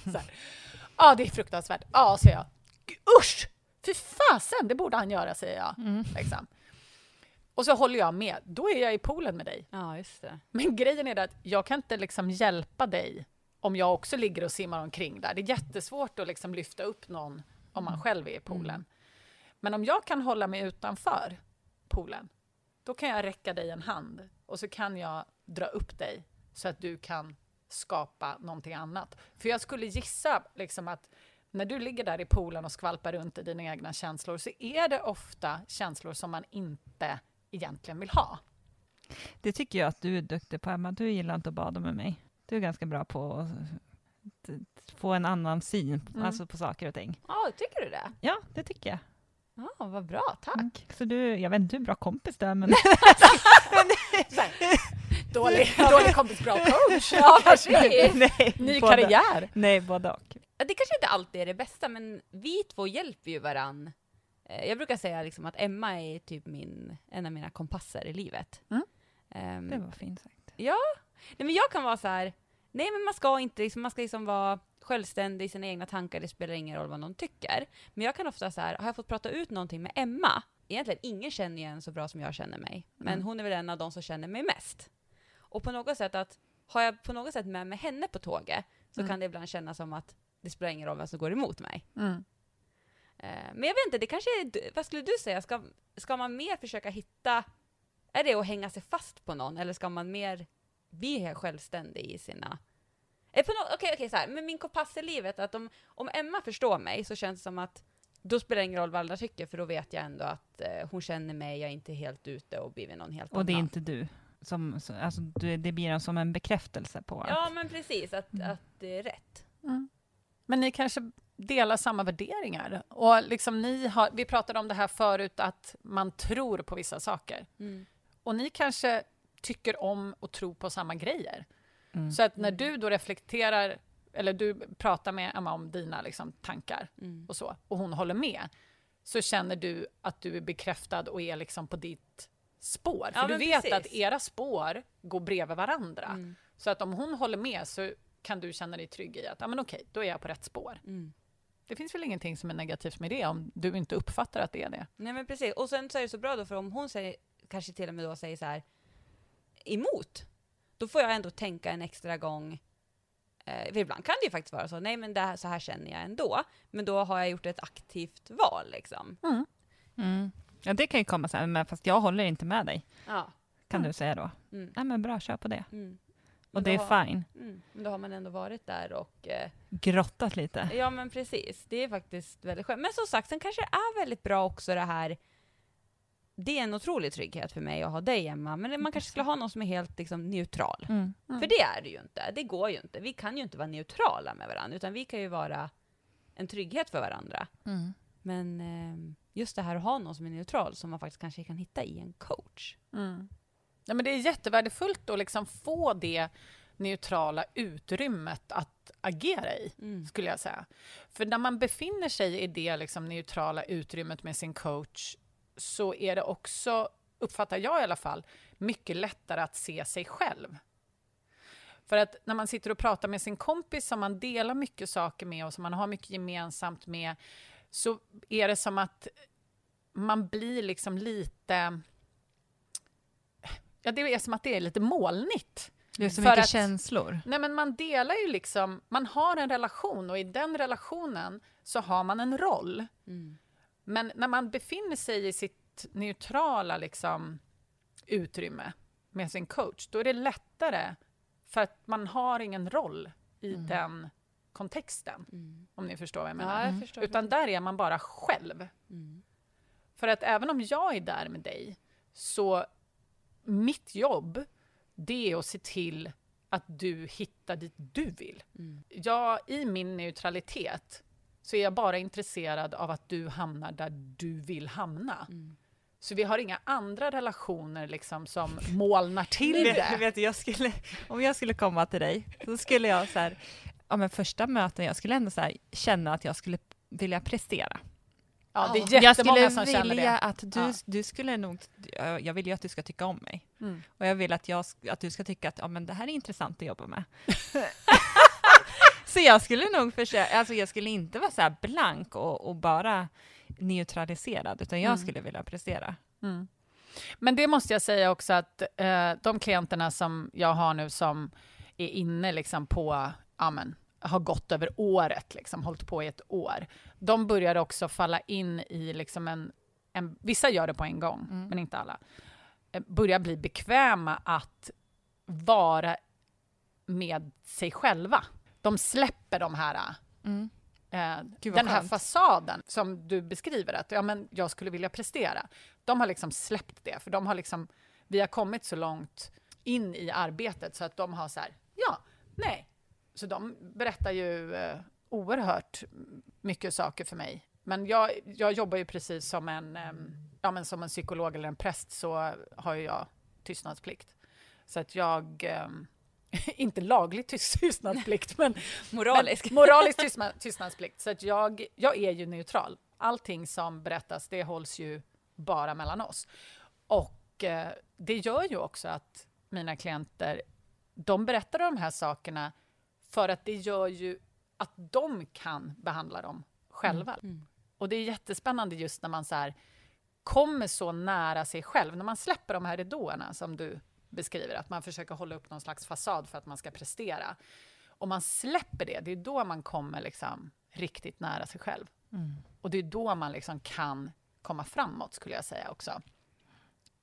*laughs* Ja, det är fruktansvärt. Ja, säger jag. "Gud, Usch! Fy fasen, det borde han göra, säger jag. Liksom. Och så håller jag med. Då är jag i poolen med dig. Ja, just det. Men grejen är det att jag kan inte liksom hjälpa dig om jag också ligger och simmar omkring där. Det är jättesvårt att liksom lyfta upp någon om man själv är i poolen. Men om jag kan hålla mig utanför poolen, då kan jag räcka dig en hand och så kan jag dra upp dig så att du kan skapa någonting annat. För jag skulle gissa liksom att när du ligger där i poolen och skvalpar runt i dina egna känslor så är det ofta känslor som man inte egentligen vill ha. Det tycker jag att du är duktig på, Emma. Du gillar inte att bada med mig. Du är ganska bra på att få en annan syn Mm. alltså på saker och ting. Ja, tycker du det? Ja, det tycker jag. Ja, vad bra, tack. Mm. Så du, jag vet inte hur bra kompis du är, men *laughs* Så här, dålig, dålig kompis, bra *laughs* coach. Ja, kanske. nej, Ny båda- karriär. Nej, både och. Ja, Det kanske inte alltid är det bästa, men vi två hjälper ju varann. Eh, Jag brukar säga liksom att Emma är typ min, en av mina kompasser i livet. Mm. Ehm, Det var fint sagt. Nej, men jag kan vara så här, nej men man ska inte, liksom, man ska liksom vara självständig i sina egna tankar, det spelar ingen roll vad någon tycker. Men jag kan ofta så här, har jag fått prata ut någonting med Emma, egentligen ingen känner igen så bra som jag känner mig, men Mm. hon är väl en av de som känner mig mest. Och på något sätt att, har jag på något sätt med mig henne på tåget, så Mm. kan det ibland kännas som att det spelar ingen roll vem som går emot mig. Mm. Eh, men jag vet inte, det kanske är, vad skulle du säga, ska, ska man mer försöka hitta, är det att hänga sig fast på någon, eller ska man mer bli självständig i sina Eh, Okej, okej, så här. Men min kompass i livet, att om, om Emma förstår mig så känns det som att då spelar det ingen roll vad andra tycker, för då vet jag ändå att eh, hon känner mig, jag är inte helt ute och blivit någon helt Och det är annan. inte du. Som, så- alltså, du, det blir en som en bekräftelse på Ja, att... men precis, att, Mm. att det är rätt. Mm. Men ni kanske delar samma värderingar? Och liksom ni har, vi pratade om det här förut, att man tror på vissa saker. Och ni kanske tycker om och tror på samma grejer. Mm. Så att när du då reflekterar, eller du pratar med Emma om dina liksom, tankar Mm. och så, och hon håller med, så känner du att du är bekräftad och är liksom på ditt spår. För Ja, du vet precis. att era spår går bredvid varandra. Mm. Så att om hon håller med så kan du känna dig trygg i att, ja men okej, då är jag på rätt spår. Mm. Det finns väl ingenting som är negativt med det om du inte uppfattar att det är det. Nej men precis, och sen så är det så bra då för om hon säger, kanske till och med då säger så här emot, då får jag ändå tänka en extra gång. Eh, ibland kan det ju faktiskt vara så, nej men det här, så här känner jag ändå, men då har jag gjort ett aktivt val liksom. Mm. Mm. Ja, det kan ju komma sen, men fast jag håller inte med dig, Ja. kan Mm. du säga då. Mm. Nej men bra, kör på det. Mm. Och det är har- fine. Mm. Men då har man ändå varit där och eh, Grottat lite. Ja men precis, det är faktiskt väldigt skönt. Men som sagt, sen kanske det är väldigt bra också det här det är en otrolig trygghet för mig att ha dig Emma, men man kanske skulle ha någon som är helt liksom, neutral. Mm. Mm. För det är det ju inte, det går ju inte. Vi kan ju inte vara neutrala med varandra, utan vi kan ju vara en trygghet för varandra. Mm. Men eh, just det här att ha någon som är neutral, som man faktiskt kanske kan hitta i en coach. Mm. Ja, men det är jättevärdefullt att liksom få det neutrala utrymmet att agera i, skulle jag säga. För när man befinner sig i det liksom neutrala utrymmet med sin coach så är det också, uppfattar jag i alla fall, mycket lättare att se sig själv. För att när man sitter och pratar med sin kompis som man delar mycket saker med och som man har mycket gemensamt med så är det som att man blir liksom lite... Ja, det är som att det är lite molnigt. Det är så mycket att- känslor. Nej, men man delar ju liksom... Man har en relation och i den relationen så har man en roll. Men när man befinner sig i sitt neutrala liksom, utrymme med sin coach, då är det lättare för att man har ingen roll i den kontexten, om ni förstår vad jag menar. Ja, jag förstår. Utan där är man bara själv. Mm. För att även om jag är där med dig, så mitt jobb, det är att se till att du hittar dit du vill. Mm. Jag, I min neutralitet så är jag bara intresserad av att du hamnar där du vill hamna. Mm. Så vi har inga andra relationer liksom som molnar till Vet, det. vet, du, jag skulle, om jag skulle komma till dig, så skulle jag så här, ja men första möten, jag skulle ändå så här, känna att jag skulle vilja prestera. Ja, det är jag jättemånga skulle som känner vilja det. att du, Ja. du skulle nog, jag jag vill ju att du ska tycka om mig. Mm. Och jag vill att, jag, att du ska tycka att ja, men det här är intressant att jobba med. *laughs* så jag skulle nog försöka, alltså jag skulle inte vara så blank och, och bara neutraliserad, utan jag Mm. skulle vilja prestera. Mm. Men det måste jag säga också att eh, de klienterna som jag har nu som är inne liksom på, ja men, har gått över året, liksom, hållit på i ett år, de börjar också falla in i liksom en, en vissa gör det på en gång, Mm. men inte alla, eh, börjar bli bekväma att vara med sig själva. De släpper de här Mm. eh, den här fasaden som du beskriver, att ja, men jag skulle vilja prestera. De har liksom släppt det, för de har liksom, vi har kommit så långt in i arbetet så att de har så här, ja, nej. Så de berättar ju eh, oerhört mycket saker för mig. Men jag, jag jobbar ju precis som en, em, ja, men som en psykolog eller en präst så har ju jag tystnadsplikt. Så att jag, *laughs* inte laglig tyst- *laughs* tystnadsplikt, men Moralisk. men *laughs* moralisk tystna- tystnadsplikt. Så att jag, jag är ju neutral. Allting som berättas, det hålls ju bara mellan oss. Och eh, det gör ju också att mina klienter, de berättar de här sakerna för att det gör ju att de kan behandla dem själva. Mm. Och det är jättespännande just när man så här kommer så nära sig själv, när man släpper de här ridåerna som du beskriver, att man försöker hålla upp någon slags fasad för att man ska prestera. om man släpper det, det är då man kommer liksom riktigt nära sig själv. Mm. Och det är då man liksom kan komma framåt, skulle jag säga också.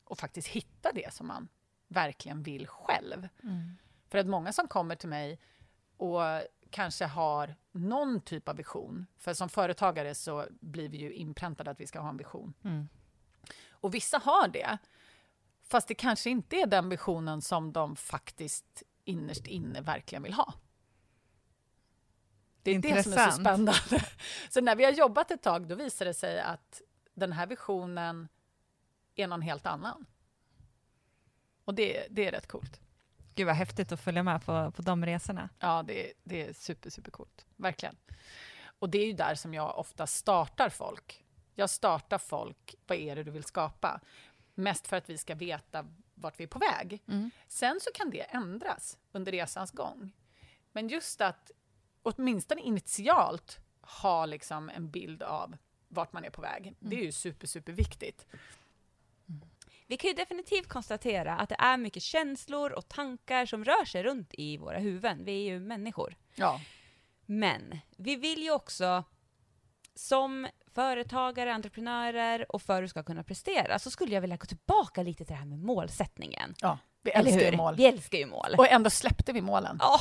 Och faktiskt hitta det som man verkligen vill själv. Mm. För att många som kommer till mig och kanske har någon typ av vision, för som företagare så blir vi ju inpräntade att vi ska ha en vision. Mm. Och vissa har det, fast det kanske inte är den visionen som de faktiskt innerst inne verkligen vill ha. Det är Intressant. det som är så spännande. Så när vi har jobbat ett tag, då visar det sig att den här visionen är någon helt annan. Och det, det är rätt coolt. Gud vad häftigt att följa med på, på de resorna. Ja, det, det är super, super coolt. Verkligen. Och det är ju där som jag ofta startar folk. Jag startar folk, vad är det du vill skapa? Mest för att vi ska veta vart vi är på väg. Mm. Sen så kan det ändras under resans gång. Men just att åtminstone initialt ha liksom en bild av vart man är på väg, mm. det är ju super, super viktigt. Vi kan ju definitivt konstatera att det är mycket känslor och tankar som rör sig runt i våra huvuden. Vi är ju människor. Ja. Men vi vill ju också som företagare, entreprenörer och för att du ska kunna prestera så skulle jag vilja gå tillbaka lite till det här med målsättningen. Ja, vi älskar ju mål. Vi älskar ju mål. Och ändå släppte vi målen. Ja,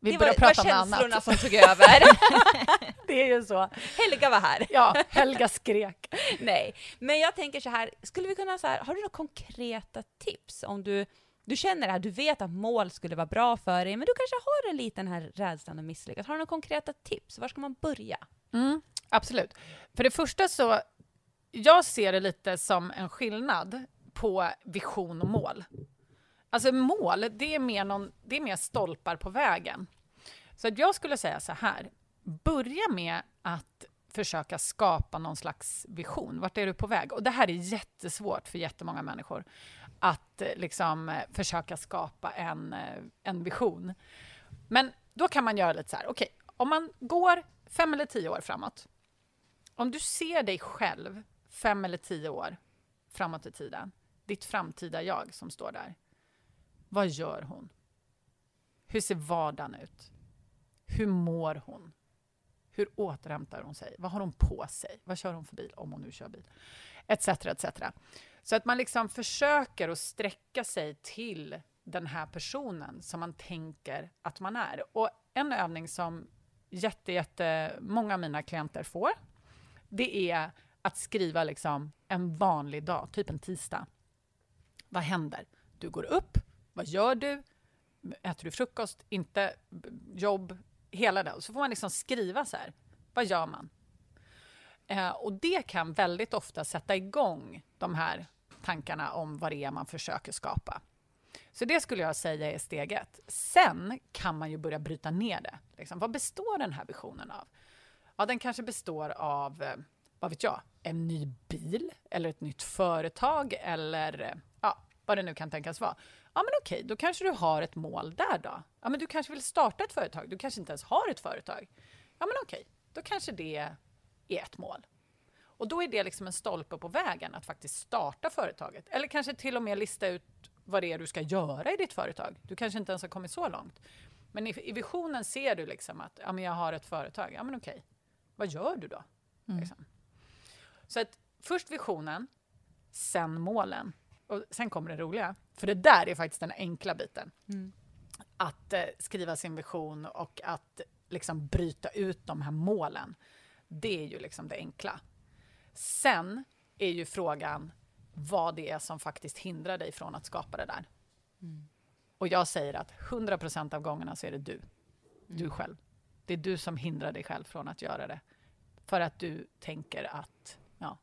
vi det var, prata var känslorna som tog över. *laughs* det är ju så. Helga var här. Ja, Helga skrek. *laughs* Nej, men jag tänker så här, skulle vi kunna så här, har du några konkreta tips om du du känner att du vet att mål skulle vara bra för dig, men du kanske har en liten här rädslan att misslyckas. Har du några konkreta tips? Var ska man börja? Mm, absolut. För det första så, jag ser det lite som en skillnad på vision och mål. Alltså mål, det är mer, någon, det är mer stolpar på vägen. Så att jag skulle säga så här, börja med att försöka skapa någon slags vision. Vart är du på väg? Och det här är jättesvårt för jättemånga människor, att eh, liksom eh, försöka skapa en, eh, en vision. Men då kan man göra lite så här, okej, okay, om man går fem eller tio år framåt, om du ser dig själv fem eller tio år framåt i tiden, ditt framtida jag som står där, vad gör hon? Hur ser vardagen ut? Hur mår hon? Hur återhämtar hon sig? Vad har hon på sig? Vad kör hon för bil, om hon nu kör bil? Etc, etc. Så att man liksom försöker att sträcka sig till den här personen som man tänker att man är. Och en övning som jätte, jätte många av mina klienter får, det är att skriva liksom en vanlig dag, typ en tisdag. Vad händer? Du går upp, vad gör du? Äter du frukost? Inte jobb? Hela det. Så får man liksom skriva så här. Vad gör man? Eh, och det kan väldigt ofta sätta igång de här tankarna om vad det är man försöker skapa. Så det skulle jag säga är steg ett. Sen kan man ju börja bryta ner det. Liksom, vad består den här visionen av? Ja, den kanske består av, eh, vad vet jag, en ny bil eller ett nytt företag eller eh, ja, vad det nu kan tänkas vara. Ja, men okej, då kanske du har ett mål där då. Ja, men du kanske vill starta ett företag. Du kanske inte ens har ett företag. Ja, men okej, då kanske det är ett mål. Och då är det liksom en stolpe på vägen att faktiskt starta företaget. Eller kanske till och med lista ut vad det är du ska göra i ditt företag. Du kanske inte ens har kommit så långt. Men i, i visionen ser du liksom att ja, men jag har ett företag. Ja, men okej, vad gör du då? Mm. Liksom. Så att först visionen, sen målen. Och sen kommer det roliga, för det där är faktiskt den enkla biten. Mm. Att eh, skriva sin vision och att liksom bryta ut de här målen. Det är ju liksom det enkla. Sen är ju frågan vad det är som faktiskt hindrar dig från att skapa det där. Mm. Och jag säger att 100% av gångerna så är det du. Du mm. själv. Det är du som hindrar dig själv från att göra det. För att du tänker att ja,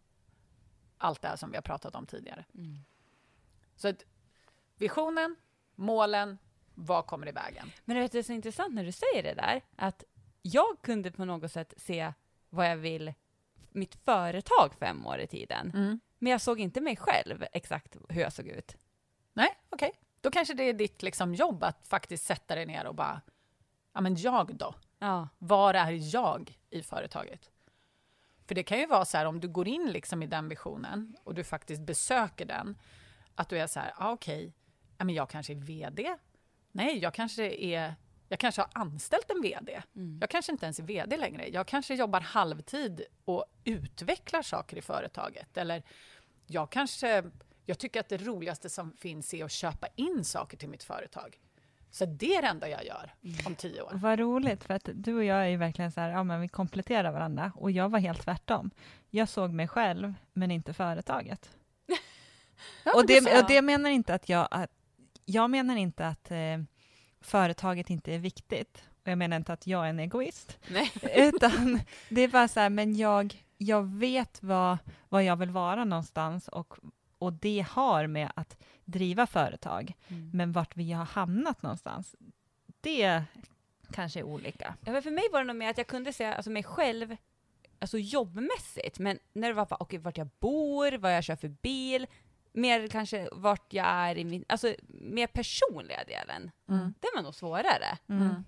allt det här som vi har pratat om tidigare. Mm. Så att visionen, målen, vad kommer i vägen? Men det är så intressant när du säger det där, att jag kunde på något sätt se vad jag vill mitt företag fem år i tiden. Mm. Men jag såg inte mig själv exakt hur jag såg ut. Nej, okej. Okay. Då kanske det är ditt liksom, jobb att faktiskt sätta dig ner och bara, ja men jag då? Ja. Var är jag i företaget? För det kan ju vara så här om du går in liksom i den visionen och du faktiskt besöker den, att du är så här, ah, okej, okay, jag kanske är VD. Nej, jag kanske är Jag kanske har anställt en VD. Mm. Jag kanske inte ens är VD längre. Jag kanske jobbar halvtid och utvecklar saker i företaget. Eller jag kanske... Jag tycker att det roligaste som finns är att köpa in saker till mitt företag. Så det är det enda jag gör om tio år. Vad roligt, för att du och jag är ju verkligen så här, ja men vi kompletterar varandra. Och jag var helt tvärtom. Jag såg mig själv, men inte företaget. *laughs* Ja, och, det, och det menar inte att jag... Att, jag menar inte att eh, företaget inte är viktigt. Och jag menar inte att jag är en egoist. Nej. *laughs* Utan *laughs* det är bara så här, men jag, jag vet vad, vad jag vill vara någonstans och, och det har med att driva företag. Mm. Men vart vi har hamnat någonstans, det kanske är olika. Ja, men för mig var det nog mer att jag kunde se alltså, mig själv alltså, jobbmässigt, men när det var bara, okej, vart jag bor, vad jag kör för bil, mer kanske vart jag är i min, alltså mer personliga delen. Mm. Den var nog svårare. Mm.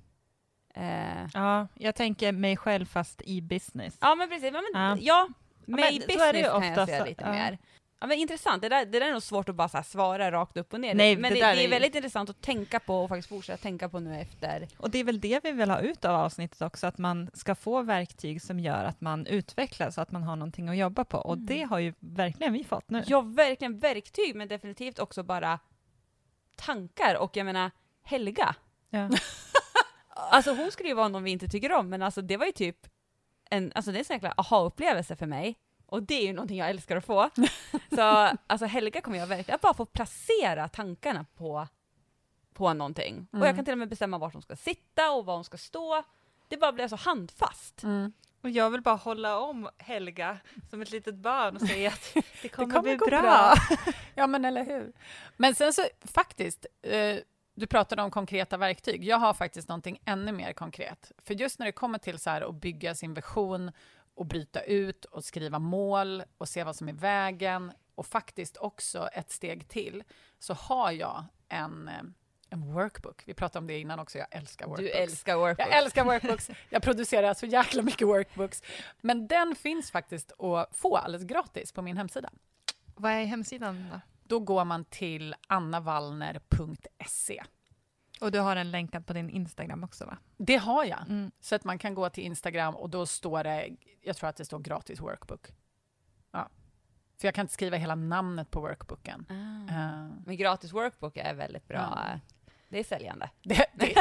Eh, Ja, jag tänker mig själv fast i business. ja men precis, men, Ja. ja, mig så business är det ju kan jag säga så- lite ja. mer. Ja, men intressant, det där, det där är nog svårt att bara här svara rakt upp och ner. Nej, men det det, det är ju- väldigt intressant att tänka på och faktiskt fortsätta tänka på nu efter. Och det är väl det vi vill ha ut av avsnittet också, att man ska få verktyg som gör att man utvecklas, så att man har någonting att jobba på. Och Mm. det har ju verkligen vi fått nu. Ja, verkligen verktyg, men definitivt också bara tankar. Och jag menar, Helga, Ja. *laughs* Alltså hon skulle ju vara någon vi inte tycker om, men alltså det var ju typ en, alltså det är en sån jäkla aha-upplevelse för mig. Och det är ju någonting jag älskar att få. *laughs* Så alltså Helga kommer jag verkligen att bara få placera tankarna på, på någonting. Och jag Mm. kan till och med bestämma vart hon ska sitta och var hon ska stå. Det bara blir så handfast. Mm. Och jag vill bara hålla om Helga som ett litet barn och säga att *laughs* det kommer, kommer bli gå bra. bra. *laughs* Ja, men eller hur? Men sen så faktiskt, eh, du pratade om konkreta verktyg. Jag har faktiskt någonting ännu mer konkret. För just när det kommer till så här att bygga sin vision och bryta ut och skriva mål och se vad som är vägen och faktiskt också ett steg till så har jag en, eh, en workbook. Vi pratade om det innan också. Jag älskar workbooks. Du älskar workbooks. Jag älskar workbooks. *laughs* Jag producerar så jäkla mycket workbooks. Men den finns faktiskt att få alldeles gratis på min hemsida. Vad är hemsidan då? Då går man till annavallner.se. Och du har den länkad på din Instagram också va? Det har jag. Mm. Så att man kan gå till Instagram och då står det, jag tror att det står gratis workbook. Ja. För jag kan inte skriva hela namnet på workbooken. Ah. Eh, Men gratis workbook är väldigt bra. Ja. Det är säljande. *laughs* det, det,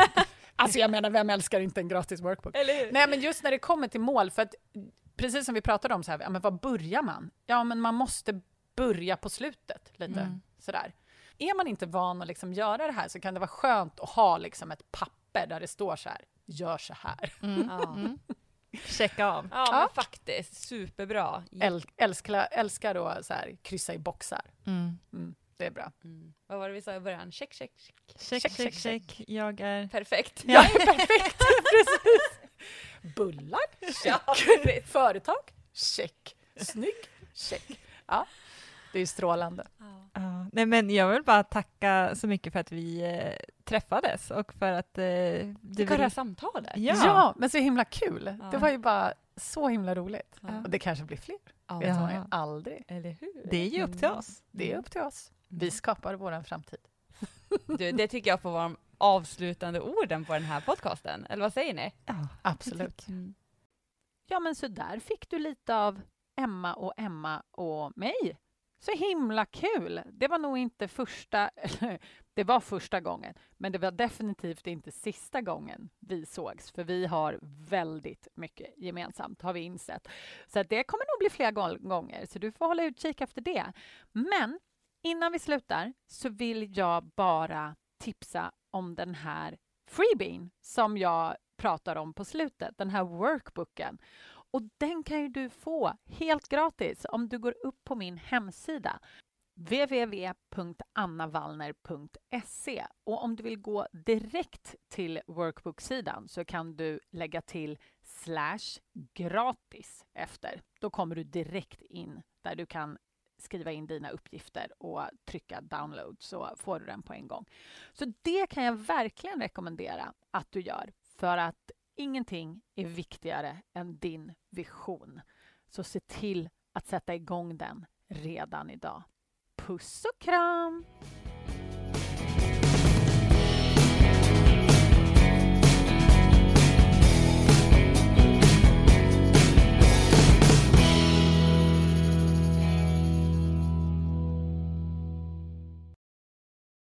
alltså jag menar, vem älskar inte en gratis workbook? Eller hur? Nej, men just när det kommer till mål, för att precis som vi pratade om, så här, ja, men var börjar man? Ja, men man måste börja på slutet, lite Mm. sådär. Är man inte van att liksom göra det här så kan det vara skönt att ha liksom ett papper där det står så här, gör så här. Mm. Ja. Mm. Checka av. Ja, Ja. men faktiskt. Superbra. Äl, älskar, älskar då så här, kryssa i boxar. Mm. Mm, det är bra. Mm. Vad var det vi sa i början? Check, check, check. Check, Check, check, check, check. Jag är... Perfekt. Ja. *laughs* Perfekt, *laughs* precis. Bullar, check. Ja. Företag, check. Snygg, check. Ja, det är strålande. Ja, nej men jag vill bara tacka så mycket för att vi eh, träffades och för att eh, du här vill... samtalet. Ja. Ja. men så himla kul. Ja. Det var ju bara så himla roligt. Ja. Och det kanske blir fler. Ja. Vet man ju aldrig. Eller hur? Det är ju upp till oss. Det är upp till oss. Vi skapar vår framtid. *laughs* Du, det tycker jag får vara de avslutande orden på den här podcasten. Eller vad säger ni? Ja, Absolut. Ja, men så där fick du lite av Emma och Emma och mig. Så himla kul! Det var nog inte första... *laughs* Det var första gången, men det var definitivt inte sista gången vi sågs, för vi har väldigt mycket gemensamt, har vi insett. Så att det kommer nog bli fler gånger, så du får hålla utkik efter det. Men innan vi slutar så vill jag bara tipsa om den här freebien som jag pratar om på slutet, den här workbooken. Och den kan ju du få helt gratis om du går upp på min hemsida www.annavallner.se och om du vill gå direkt till workbook-sidan så kan du lägga till slash gratis efter. Då kommer du direkt in där du kan skriva in dina uppgifter och trycka download så får du den på en gång. Så det kan jag verkligen rekommendera att du gör för att ingenting är viktigare än din vision. Så se till att sätta igång den redan idag. Puss och kram!